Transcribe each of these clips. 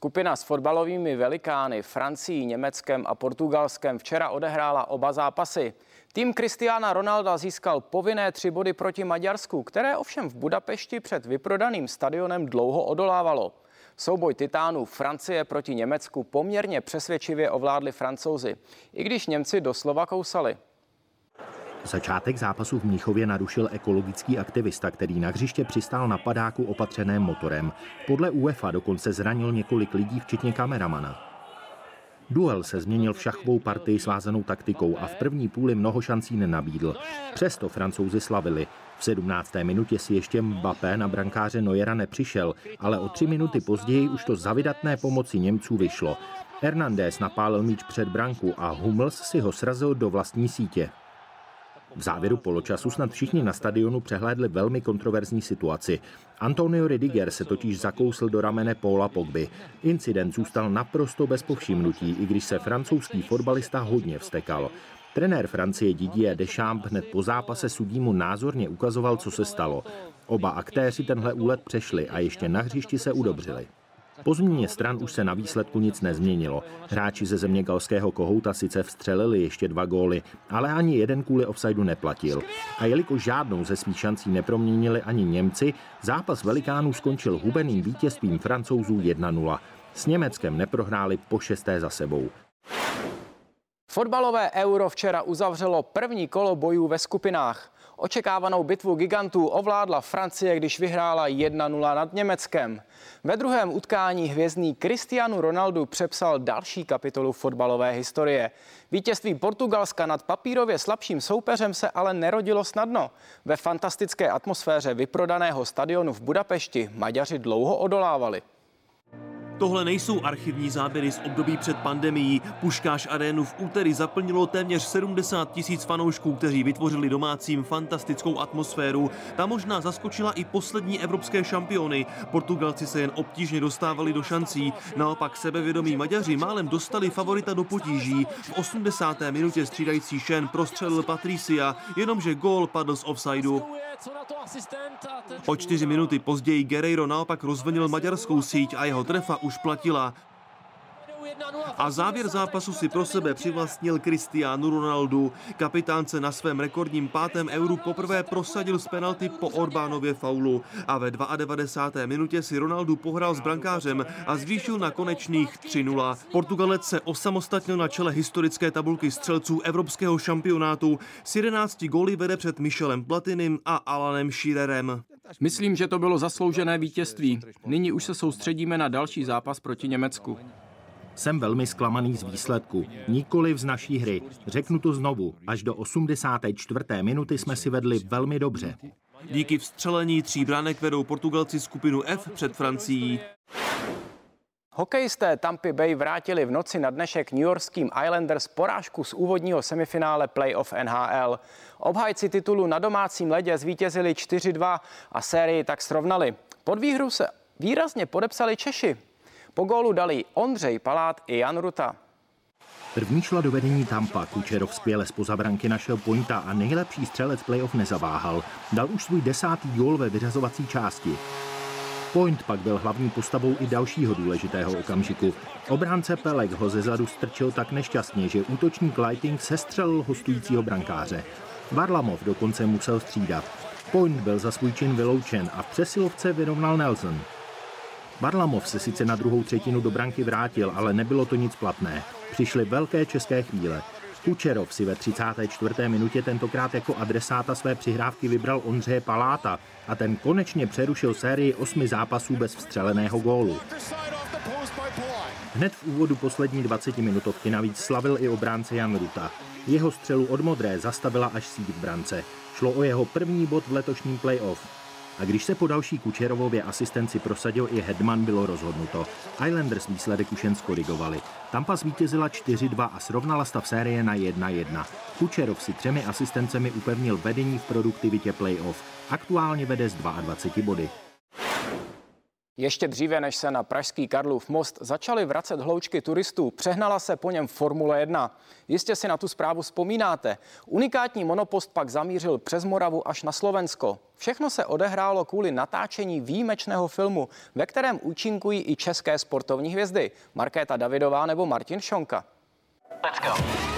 Skupina s fotbalovými velikány Francií, Německem a Portugalskem včera odehrála oba zápasy. Tým Cristiana Ronalda získal povinné tři body proti Maďarsku, které ovšem v Budapešti před vyprodaným stadionem dlouho odolávalo. Souboj titánů Francie proti Německu poměrně přesvědčivě ovládli francouzi, i když Němci doslova kousali. Začátek zápasu v Mnichově narušil ekologický aktivista, který na hřiště přistál na padáku opatřeném motorem. Podle UEFA dokonce zranil několik lidí, včetně kameramana. Duel se změnil v šachovou partii svázanou taktikou a v první půli mnoho šancí nenabídl. Přesto francouzi slavili. V 17. minutě si ještě Mbappé na brankáře Neuera nepřišel, ale o tři minuty později už to za vydatné pomoci Němců vyšlo. Hernandez napálil míč před branku a Hummels si ho srazil do vlastní sítě. V závěru poločasu snad všichni na stadionu přehlédli velmi kontroverzní situaci. Antonio Ridiger se totiž zakousl do ramene Paula Pogby. Incident zůstal naprosto bez povšimnutí, i když se francouzský fotbalista hodně vstekal. Trenér Francie Didier Deschamps hned po zápase sudímu názorně ukazoval, co se stalo. Oba aktéři tenhle úlet přešli a ještě na hřišti se udobřili. Po změně stran už se na výsledku nic nezměnilo. Hráči ze země galského kohouta sice vstřelili ještě dva góly, ale ani jeden kvůli offsideu neplatil. A jelikož žádnou ze svých šancí neproměnili ani Němci, zápas velikánů skončil hubeným vítězstvím francouzů 1-0. S Německem neprohráli po šesté za sebou. Fotbalové euro včera uzavřelo první kolo bojů ve skupinách. Očekávanou bitvu gigantů ovládla Francie, když vyhrála 1-0 nad Německem. Ve druhém utkání hvězdný Cristiano Ronaldo přepsal další kapitolu fotbalové historie. Vítězství Portugalska nad papírově slabším soupeřem se ale nerodilo snadno. Ve fantastické atmosféře vyprodaného stadionu v Budapešti Maďaři dlouho odolávali. Tohle nejsou archivní záběry z období před pandemií. Puškáš arénu v úterý zaplnilo téměř 70 tisíc fanoušků, kteří vytvořili domácím fantastickou atmosféru. Ta možná zaskočila i poslední evropské šampiony. Portugalci se jen obtížně dostávali do šancí. Naopak sebevědomí Maďaři málem dostali favorita do potíží. V 80. minutě střídající Šen prostřelil Patricia, jenomže gól padl z offsideu. O čtyři minuty později Guerreiro naopak rozvenil maďarskou síť a jeho trefa už platila. A závěr zápasu si pro sebe přivlastnil Cristiano Ronaldo. Kapitán se na svém rekordním pátém euru poprvé prosadil z penalty po Orbánově faulu. A ve 92. minutě si Ronaldo pohrál s brankářem a zvýšil na konečných 3-0. Portugalec se osamostatnil na čele historické tabulky střelců evropského šampionátu. S 11 góly vede před Michelem Platinem a Alanem Schirerem. Myslím, že to bylo zasloužené vítězství. Nyní už se soustředíme na další zápas proti Německu. Jsem velmi zklamaný z výsledku. Nikoli z naší hry. Řeknu to znovu. Až do 84. minuty jsme si vedli velmi dobře. Díky vstřelení tří bránek vedou Portugalci skupinu F před Francií. Hokejisté Tampa Bay vrátili v noci na dnešek New Yorkským Islanders porážku z úvodního semifinále playoff NHL. Obhájci titulu na domácím ledě zvítězili 4-2 a sérii tak srovnali. Pod výhru se výrazně podepsali Češi. Po gólu dali Ondřej Palát i Jan Ruta. První šla do vedení Tampa, Kučerov skvěle z pozabranky našel pointa a nejlepší střelec playoff nezaváhal. Dal už svůj desátý gól ve vyřazovací části. Point pak byl hlavní postavou i dalšího důležitého okamžiku. Obránce Pelek ho ze zadu strčil tak nešťastně, že útočník Lighting sestřelil hostujícího brankáře. Varlamov dokonce musel střídat. Point byl za svůj čin vyloučen a v přesilovce vyrovnal Nelson. Barlamov se sice na druhou třetinu do branky vrátil, ale nebylo to nic platné. Přišly velké české chvíle. Kučerov si ve 34. minutě tentokrát jako adresáta své přihrávky vybral Ondřeje Paláta a ten konečně přerušil sérii osmi zápasů bez vstřeleného gólu. Hned v úvodu poslední 20 minutovky navíc slavil i obránce Jan Ruta. Jeho střelu od modré zastavila až síť v brance. Šlo o jeho první bod v letošním playoff. A když se po další Kučerovově asistenci prosadil i Hedman, bylo rozhodnuto. Islanders výsledek už jen skorigovali. Tampa zvítězila 4-2 a srovnala stav série na 1-1. Kučerov si třemi asistencemi upevnil vedení v produktivitě playoff. Aktuálně vede z 22 body. Ještě dříve, než se na pražský Karlův most začaly vracet hloučky turistů, přehnala se po něm Formule 1. Jistě si na tu zprávu vzpomínáte. Unikátní monopost pak zamířil přes Moravu až na Slovensko. Všechno se odehrálo kvůli natáčení výjimečného filmu, ve kterém účinkují i české sportovní hvězdy. Markéta Davidová nebo Martin Šonka. Let's go.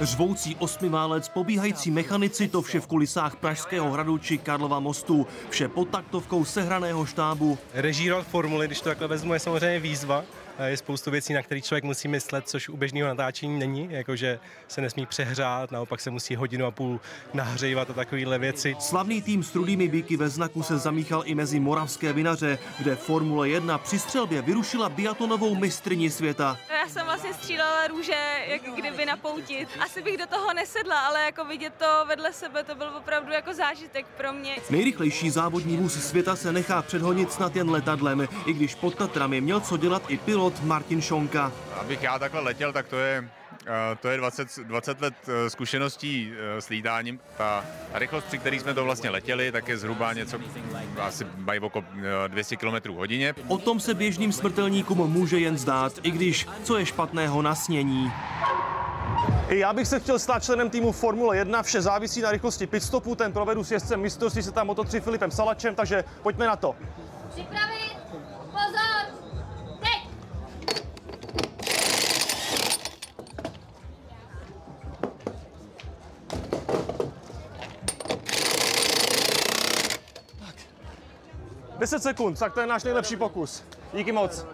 Řvoucí osmiválec, pobíhající mechanici, to vše v kulisách Pražského hradu či Karlova mostu. Vše pod taktovkou sehraného štábu. Režírovat formuly, když to takhle vezmu, je samozřejmě výzva. Je spoustu věcí, na které člověk musí myslet, což u běžného natáčení není, jakože se nesmí přehrát, naopak se musí hodinu a půl nahřejvat a takovéhle věci. Slavný tým s rudými bíky ve znaku se zamíchal i mezi moravské vinaře, kde Formule 1 při střelbě vyrušila biatonovou mistrni světa. Já jsem vlastně střílela růže, jak kdyby na pouti. Asi bych do toho nesedla, ale jako vidět to vedle sebe, to byl opravdu jako zážitek pro mě. Nejrychlejší závodní vůz světa se nechá předhonit snad jen letadlem, i když pod Tatrami měl co dělat i pilot Martin Šonka. Abych já takhle letěl, tak to je to je 20, 20 let eh, zkušeností eh, s lítáním. Ta rychlost, při který jsme to vlastně letěli, tak je zhruba něco, asi mají okolo 200 km hodině. O tom se běžným smrtelníkům může jen zdát, i když co je špatného na snění. I já bych se chtěl stát členem týmu Formule 1, vše závisí na rychlosti pitstopu, ten provedu s jezdcem mistrovství se tam Moto3 Filipem Salačem, takže pojďme na to. Připravit, 10 sekund, tak to je náš nejlepší pokus. Díky moc.